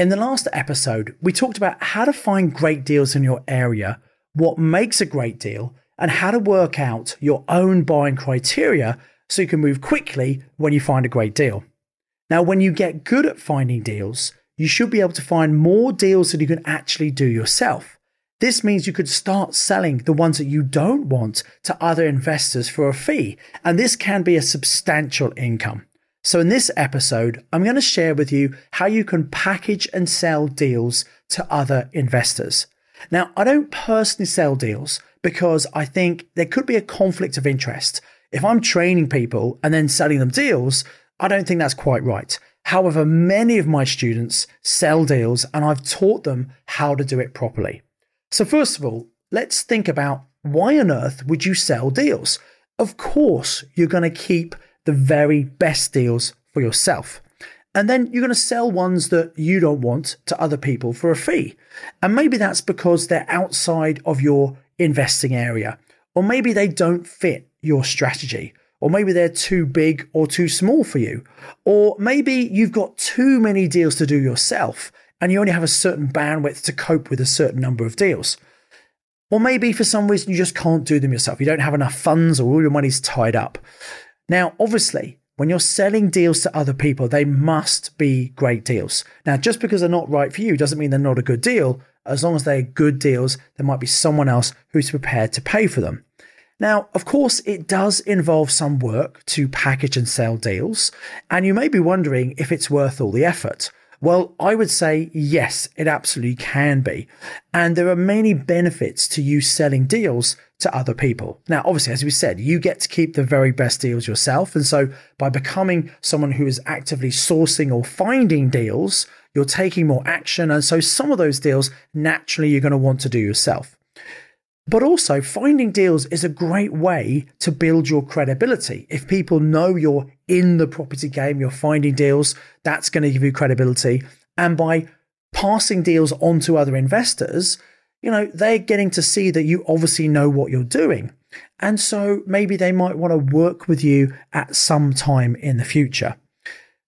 In the last episode, we talked about how to find great deals in your area, what makes a great deal, and how to work out your own buying criteria so you can move quickly when you find a great deal. Now, when you get good at finding deals, you should be able to find more deals than you can actually do yourself. This means you could start selling the ones that you don't want to other investors for a fee, and this can be a substantial income. So, in this episode, I'm going to share with you how you can package and sell deals to other investors. Now, I don't personally sell deals because I think there could be a conflict of interest. If I'm training people and then selling them deals, I don't think that's quite right. However, many of my students sell deals and I've taught them how to do it properly. So, first of all, let's think about why on earth would you sell deals? Of course, you're going to keep the very best deals for yourself. And then you're going to sell ones that you don't want to other people for a fee. And maybe that's because they're outside of your investing area, or maybe they don't fit your strategy, or maybe they're too big or too small for you, or maybe you've got too many deals to do yourself and you only have a certain bandwidth to cope with a certain number of deals. Or maybe for some reason you just can't do them yourself. You don't have enough funds or all your money's tied up. Now, obviously, when you're selling deals to other people, they must be great deals. Now, just because they're not right for you doesn't mean they're not a good deal. As long as they're good deals, there might be someone else who's prepared to pay for them. Now, of course, it does involve some work to package and sell deals, and you may be wondering if it's worth all the effort. Well, I would say yes, it absolutely can be. And there are many benefits to you selling deals to other people. Now, obviously, as we said, you get to keep the very best deals yourself. And so by becoming someone who is actively sourcing or finding deals, you're taking more action. And so some of those deals, naturally, you're going to want to do yourself. But also, finding deals is a great way to build your credibility. If people know you're in the property game, you're finding deals, that's going to give you credibility. And by passing deals on to other investors, you know, they're getting to see that you obviously know what you're doing. And so maybe they might want to work with you at some time in the future.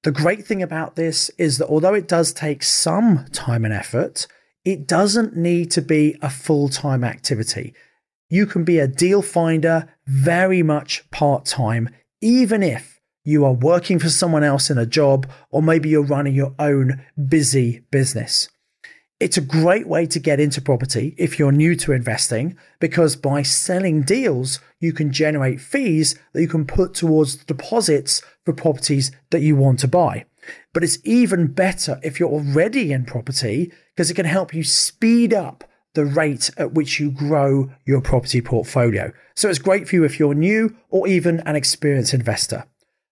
The great thing about this is that although it does take some time and effort, it doesn't need to be a full time activity. You can be a deal finder very much part time, even if you are working for someone else in a job, or maybe you're running your own busy business. It's a great way to get into property if you're new to investing because by selling deals, you can generate fees that you can put towards deposits for properties that you want to buy. But it's even better if you're already in property because it can help you speed up the rate at which you grow your property portfolio. So it's great for you if you're new or even an experienced investor.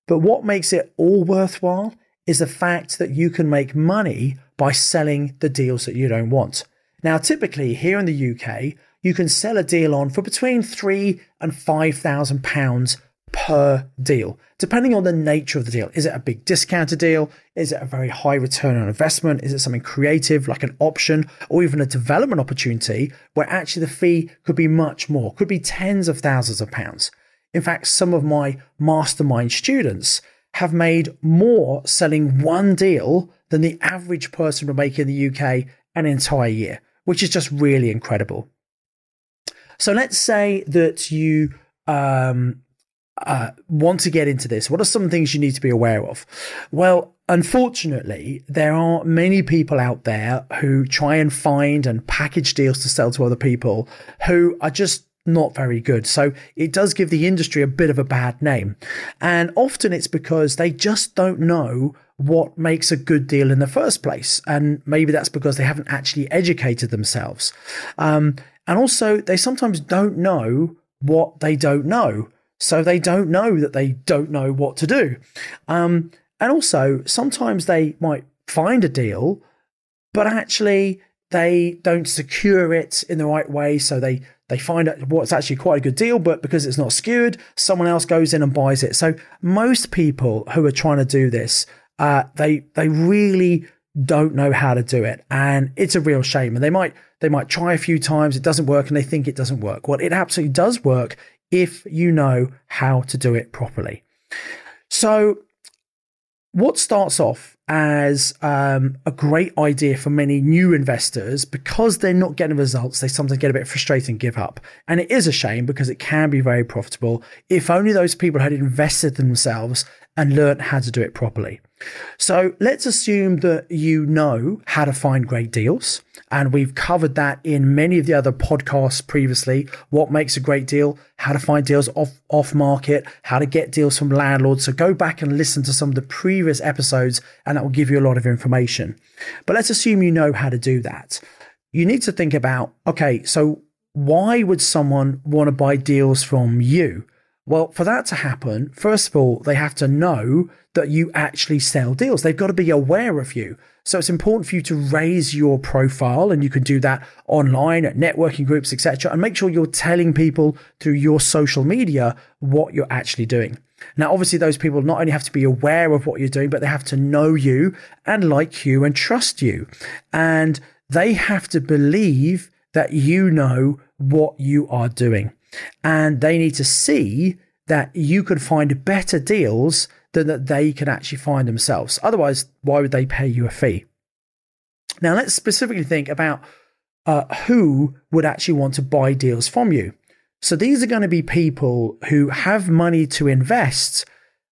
But what makes it all worthwhile is the fact that you can make money by selling the deals that you don't want. Now, typically here in the UK, you can sell a deal on for between three and five thousand pounds per deal, depending on the nature of the deal. Is it a big discounted deal? Is it a very high return on investment? Is it something creative like an option or even a development opportunity where actually the fee could be much more, could be tens of thousands of pounds? In fact, some of my mastermind students have made more selling one deal than the average person would make in the UK an entire year, which is just really incredible. So let's say that you um, uh, want to get into this, what are some things you need to be aware of? Well, unfortunately, there are many people out there who try and find and package deals to sell to other people who are just not very good. So it does give the industry a bit of a bad name. And often it's because they just don't know what makes a good deal in the first place. And maybe that's because they haven't actually educated themselves. Um, and also, they sometimes don't know what they don't know. So they don't know that they don't know what to do. Um, and also, sometimes they might find a deal, but actually they don't secure it in the right way. So they, they find out what's actually quite a good deal, but because it's not skewed, someone else goes in and buys it. So most people who are trying to do this, uh, they, they really don't know how to do it. And it's a real shame. And they might, they might try a few times. It doesn't work and they think it doesn't work. Well, it absolutely does work if you know how to do it properly. So what starts off as um, a great idea for many new investors. Because they're not getting results they sometimes get a bit frustrated and give up. And it is a shame because it can be very profitable if only those people had invested themselves and learned how to do it properly. So let's assume that you know how to find great deals. And we've covered that in many of the other podcasts previously. What makes a great deal, how to find deals off, off market, how to get deals from landlords. So go back and listen to some of the previous episodes and that will give you a lot of information. But let's assume you know how to do that. You need to think about, okay, so why would someone want to buy deals from you? Well, for that to happen, first of all, they have to know that you actually sell deals. They've got to be aware of you. So it's important for you to raise your profile and you can do that online at networking groups, etc. And make sure you're telling people through your social media what you're actually doing. Now, obviously, those people not only have to be aware of what you're doing, but they have to know you and like you and trust you. And they have to believe that you know what you are doing. And they need to see that you can find better deals than that they can actually find themselves. Otherwise, why would they pay you a fee? Now, let's specifically think about uh, who would actually want to buy deals from you. So these are going to be people who have money to invest,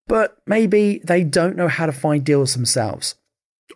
but maybe they don't know how to find deals themselves.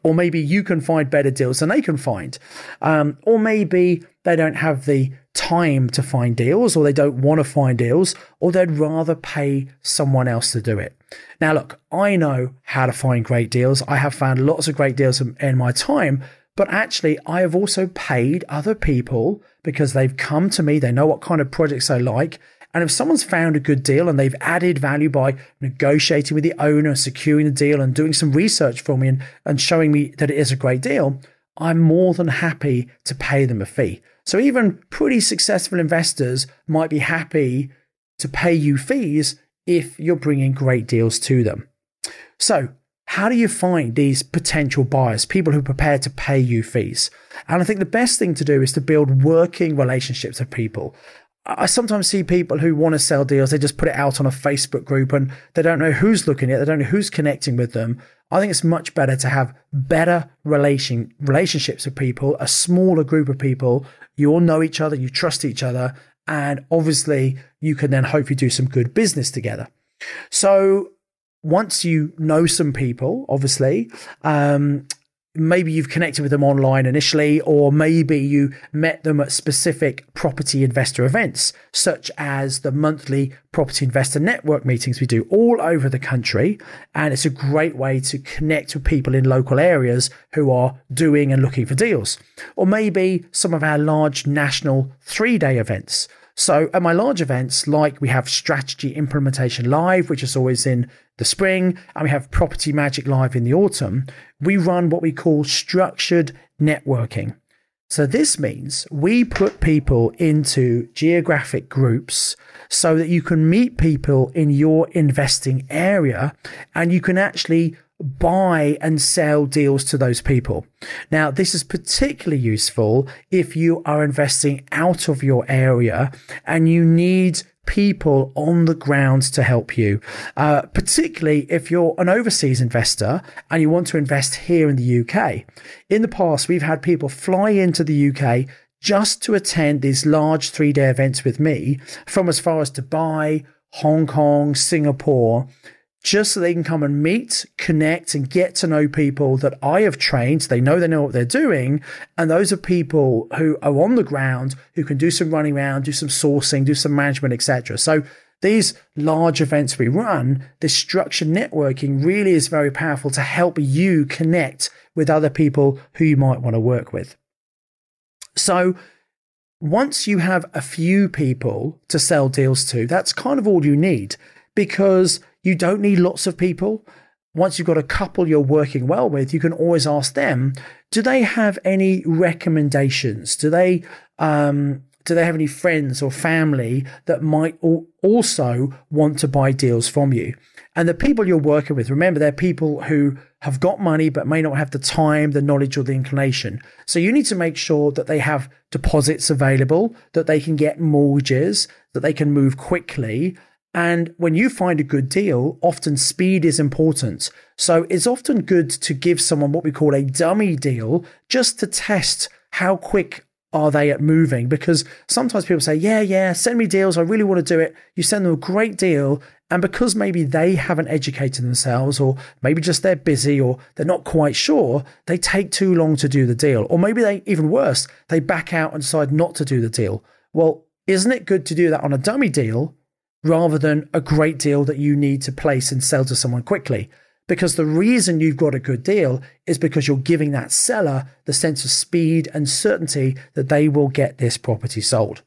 Or maybe you can find better deals than they can find. Um, or maybe they don't have the time to find deals, or they don't want to find deals, or they'd rather pay someone else to do it. Now, look, I know how to find great deals. I have found lots of great deals in my time, but actually, I have also paid other people because they've come to me, they know what kind of projects I like. And if someone's found a good deal and they've added value by negotiating with the owner, securing the deal, and doing some research for me and, and showing me that it is a great deal, I'm more than happy to pay them a fee. So even pretty successful investors might be happy to pay you fees if you're bringing great deals to them. So, how do you find these potential buyers, people who are prepared to pay you fees? And I think the best thing to do is to build working relationships with people. I sometimes see people who want to sell deals, they just put it out on a Facebook group and they don't know who's looking at it, they don't know who's connecting with them. I think it's much better to have better relation relationships with people, a smaller group of people. You all know each other, you trust each other, and obviously you can then hopefully do some good business together. So once you know some people, obviously, um, maybe you've connected with them online initially, or maybe you met them at specific property investor events, such as the monthly property investor network meetings we do all over the country. And it's a great way to connect with people in local areas who are doing and looking for deals. Or maybe some of our large national three day events. So at my large events, like we have Strategy Implementation Live, which is always in the spring, and we have Property Magic Live in the autumn, we run what we call structured networking. So this means we put people into geographic groups so that you can meet people in your investing area and you can actually buy and sell deals to those people. Now, this is particularly useful if you are investing out of your area and you need people on the ground to help you, uh, particularly if you're an overseas investor and you want to invest here in the UK. In the past, we've had people fly into the UK just to attend these large three day events with me from as far as Dubai, Hong Kong, Singapore, just so they can come and meet, connect, and get to know people that I have trained. They know they know what they're doing. And those are people who are on the ground, who can do some running around, do some sourcing, do some management, etc. So these large events we run, this structured networking really is very powerful to help you connect with other people who you might want to work with. So once you have a few people to sell deals to, that's kind of all you need because you don't need lots of people. once you've got a couple you're working well with, you can always ask them, do they have any recommendations? Do they, um, do they have any friends or family that might also want to buy deals from you? And the people you're working with, remember, they're people who have got money but may not have the time, the knowledge, or the inclination. So you need to make sure that they have deposits available, that they can get mortgages, that they can move quickly. And when you find a good deal, often speed is important. So it's often good to give someone what we call a dummy deal just to test how quick are they at moving? Because sometimes people say, yeah, yeah, send me deals. I really want to do it. You send them a great deal. And because maybe they haven't educated themselves, or maybe just they're busy, or they're not quite sure, they take too long to do the deal. Or maybe they, even worse, they back out and decide not to do the deal. Well, isn't it good to do that on a dummy deal rather than a great deal that you need to place and sell to someone quickly? Because the reason you've got a good deal is because you're giving that seller the sense of speed and certainty that they will get this property sold.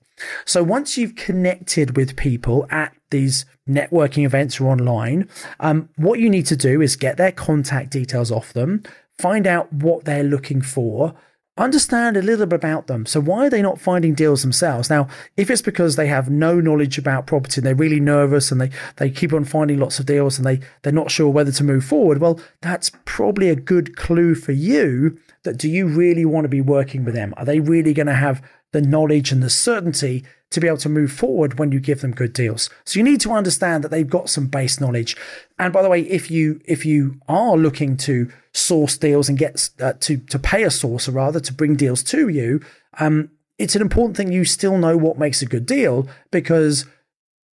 So once you've connected with people at these networking events or online, um, what you need to do is get their contact details off them, find out what they're looking for, understand a little bit about them. So why are they not finding deals themselves? Now, if it's because they have no knowledge about property and they're really nervous and they, they keep on finding lots of deals and they, they're not sure whether to move forward, well, that's probably a good clue for you that do you really want to be working with them? Are they really going to have the knowledge and the certainty to be able to move forward when you give them good deals. So you need to understand that they've got some base knowledge. And by the way, if you if you are looking to source deals and get uh, to to pay a sourcer rather to bring deals to you, um, it's an important thing you still know what makes a good deal because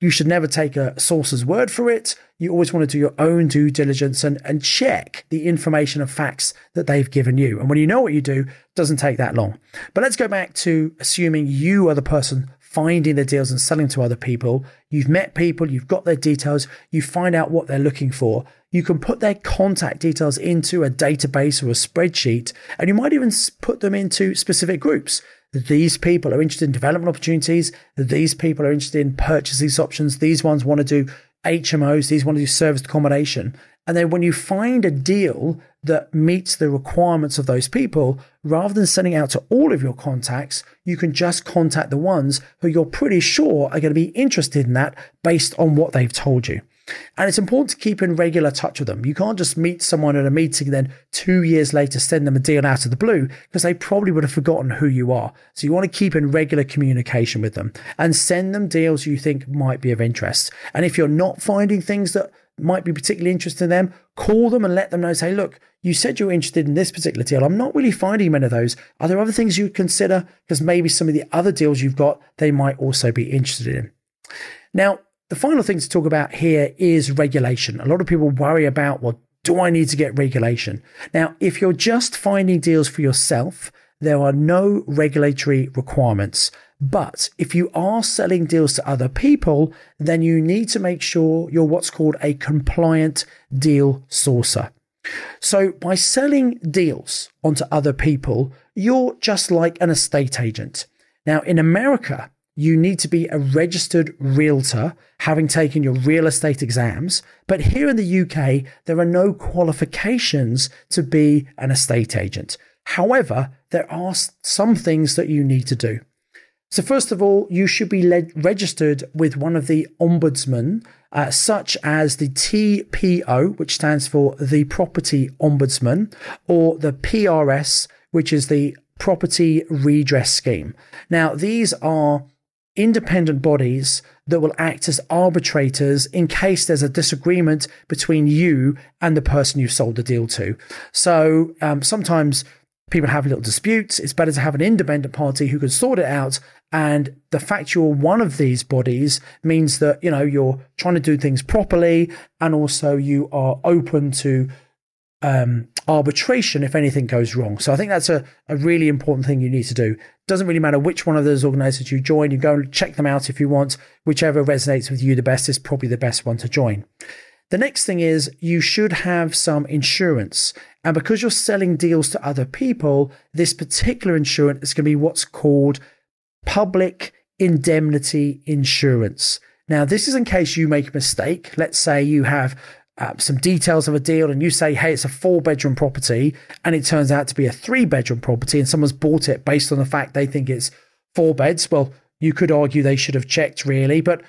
you should never take a source's word for it. You always want to do your own due diligence and, and check the information and facts that they've given you. And when you know what you do, it doesn't take that long. But let's go back to assuming you are the person finding the deals and selling to other people. You've met people, you've got their details, you find out what they're looking for. You can put their contact details into a database or a spreadsheet, and you might even put them into specific groups these people are interested in development opportunities. These people are interested in purchase these options. These ones want to do HMOs. These want to do serviced accommodation. And then when you find a deal that meets the requirements of those people, rather than sending out to all of your contacts, you can just contact the ones who you're pretty sure are going to be interested in that based on what they've told you. And it's important to keep in regular touch with them. You can't just meet someone at a meeting, then two years later send them a deal out of the blue because they probably would have forgotten who you are. So you want to keep in regular communication with them and send them deals you think might be of interest. And if you're not finding things that might be particularly interesting to them, call them and let them know, say, look, you said you're interested in this particular deal. I'm not really finding many of those. Are there other things you'd consider? Because maybe some of the other deals you've got, they might also be interested in. Now, the final thing to talk about here is regulation. A lot of people worry about, well, do I need to get regulation? Now, if you're just finding deals for yourself, there are no regulatory requirements. But if you are selling deals to other people, then you need to make sure you're what's called a compliant deal sourcer. So by selling deals onto other people, you're just like an estate agent. Now, in America, you need to be a registered realtor, having taken your real estate exams. But here in the UK, there are no qualifications to be an estate agent. However, there are some things that you need to do. So, first of all, you should be led, registered with one of the ombudsmen, uh, such as the TPO, which stands for the Property Ombudsman, or the PRS, which is the Property Redress Scheme. Now, these are independent bodies that will act as arbitrators in case there's a disagreement between you and the person you've sold the deal to. So um, sometimes people have little disputes. It's better to have an independent party who can sort it out. And the fact you're one of these bodies means that, you know, you're trying to do things properly and also you are open to um, arbitration if anything goes wrong. So I think that's a, a really important thing you need to do. Doesn't really matter which one of those organizations you join, you go and check them out if you want. Whichever resonates with you the best is probably the best one to join. The next thing is you should have some insurance. And because you're selling deals to other people, this particular insurance is going to be what's called public indemnity insurance. Now, this is in case you make a mistake. Let's say you have uh, some details of a deal and you say, hey, it's a four bedroom property, and it turns out to be a three bedroom property, and someone's bought it based on the fact they think it's four beds, well, you could argue they should have checked really, but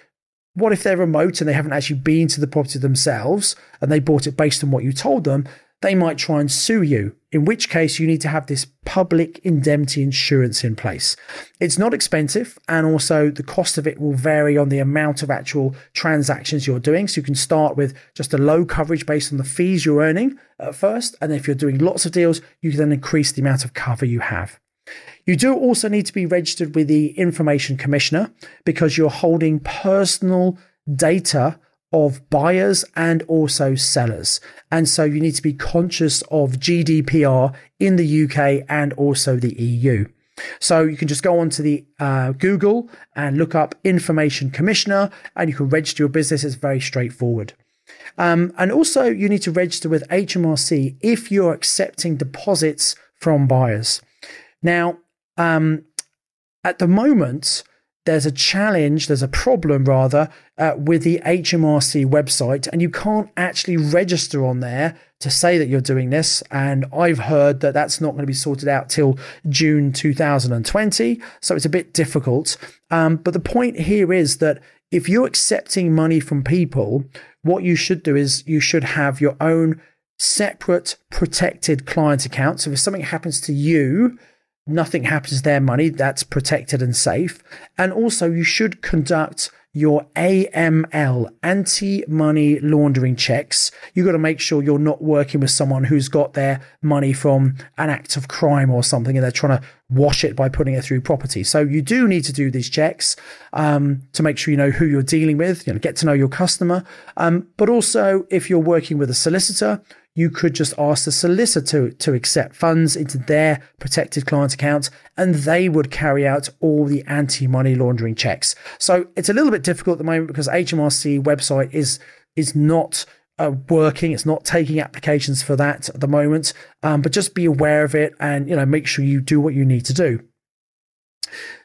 what if they're remote and they haven't actually been to the property themselves and they bought it based on what you told them? They might try and sue you, in which case you need to have this public indemnity insurance in place. It's not expensive, and also the cost of it will vary on the amount of actual transactions you're doing. So you can start with just a low coverage based on the fees you're earning at first, and if you're doing lots of deals, you can then increase the amount of cover you have. You do also need to be registered with the Information Commissioner because you're holding personal data of buyers and also sellers. And so you need to be conscious of GDPR in the UK and also the EU. So you can just go onto the uh, Google and look up Information Commissioner and you can register your business. It's very straightforward. Um, and also you need to register with HMRC if you're accepting deposits from buyers. Now, um, at the moment, there's a challenge, there's a problem rather, uh, with the HMRC website, and you can't actually register on there to say that you're doing this. And I've heard that that's not going to be sorted out till June 2020. So it's a bit difficult. Um, but the point here is that if you're accepting money from people, what you should do is you should have your own separate protected client account. So if something happens to you, nothing happens to their money. That's protected and safe. And also, you should conduct your AML, anti money laundering checks. You've got to make sure you're not working with someone who's got their money from an act of crime or something and they're trying to wash it by putting it through property. So you do need to do these checks um, to make sure you know who you're dealing with, you know, get to know your customer. Um, but also, if you're working with a solicitor, you could just ask the solicitor to, to accept funds into their protected client account and they would carry out all the anti money laundering checks. So it's a little bit difficult at the moment because HMRC website is is not uh, working. It's not taking applications for that at the moment. Um, but just be aware of it and you know make sure you do what you need to do.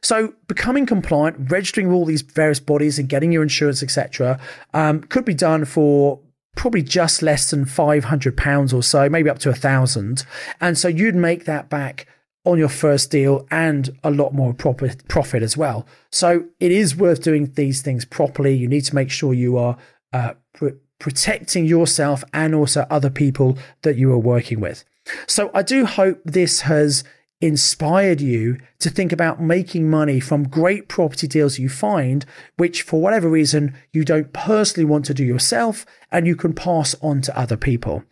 So, becoming compliant, registering with all these various bodies, and getting your insurance, etc., um, could be done for probably just less than 500 pounds or so, maybe up to a thousand. And so you'd make that back on your first deal and a lot more profit, profit as well. So it is worth doing these things properly. You need to make sure you are uh, pr- protecting yourself and also other people that you are working with. So I do hope this has inspired you to think about making money from great property deals you find, which for whatever reason you don't personally want to do yourself and you can pass on to other people.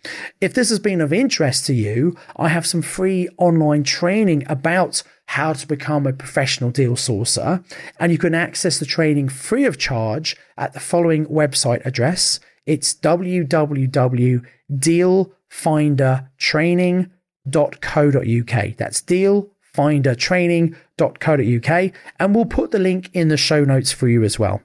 If this has been of interest to you, I have some free online training about how to become a professional deal sourcer, and you can access the training free of charge at the following website address. It's www.dealfindertraining.com dealfindertraining.co.uk. That's dealfindertraining.co.uk. And we'll put the link in the show notes for you as well.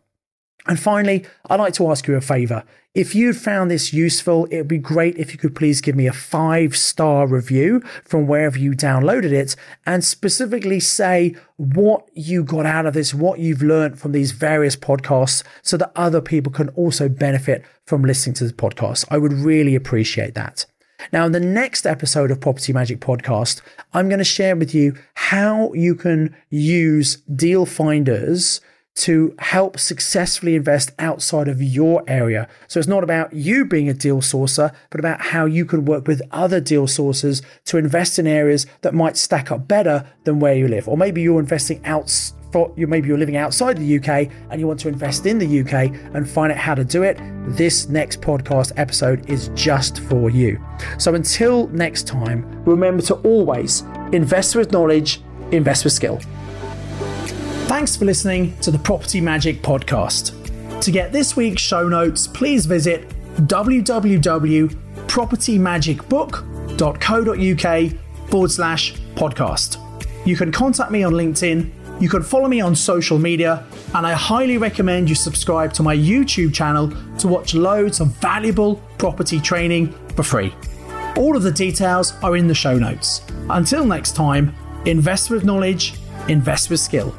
And finally, I'd like to ask you a favor. If you found this useful, it would be great if you could please give me a five star review from wherever you downloaded it and specifically say what you got out of this, what you've learned from these various podcasts so that other people can also benefit from listening to the podcast. I would really appreciate that. Now, in the next episode of Property Magic Podcast, I'm going to share with you how you can use deal finders to help successfully invest outside of your area. So it's not about you being a deal sourcer, but about how you can work with other deal sources to invest in areas that might stack up better than where you live. Or maybe you're investing outside for you maybe you're living outside the UK and you want to invest in the UK and find out how to do it, this next podcast episode is just for you. So until next time, remember to always invest with knowledge, invest with skill. Thanks for listening to the Property Magic podcast. To get this week's show notes, please visit www.propertymagicbook.co.uk forward slash podcast. You can contact me on LinkedIn you can follow me on social media, and I highly recommend you subscribe to my YouTube channel to watch loads of valuable property training for free. All of the details are in the show notes. Until next time, invest with knowledge, invest with skill.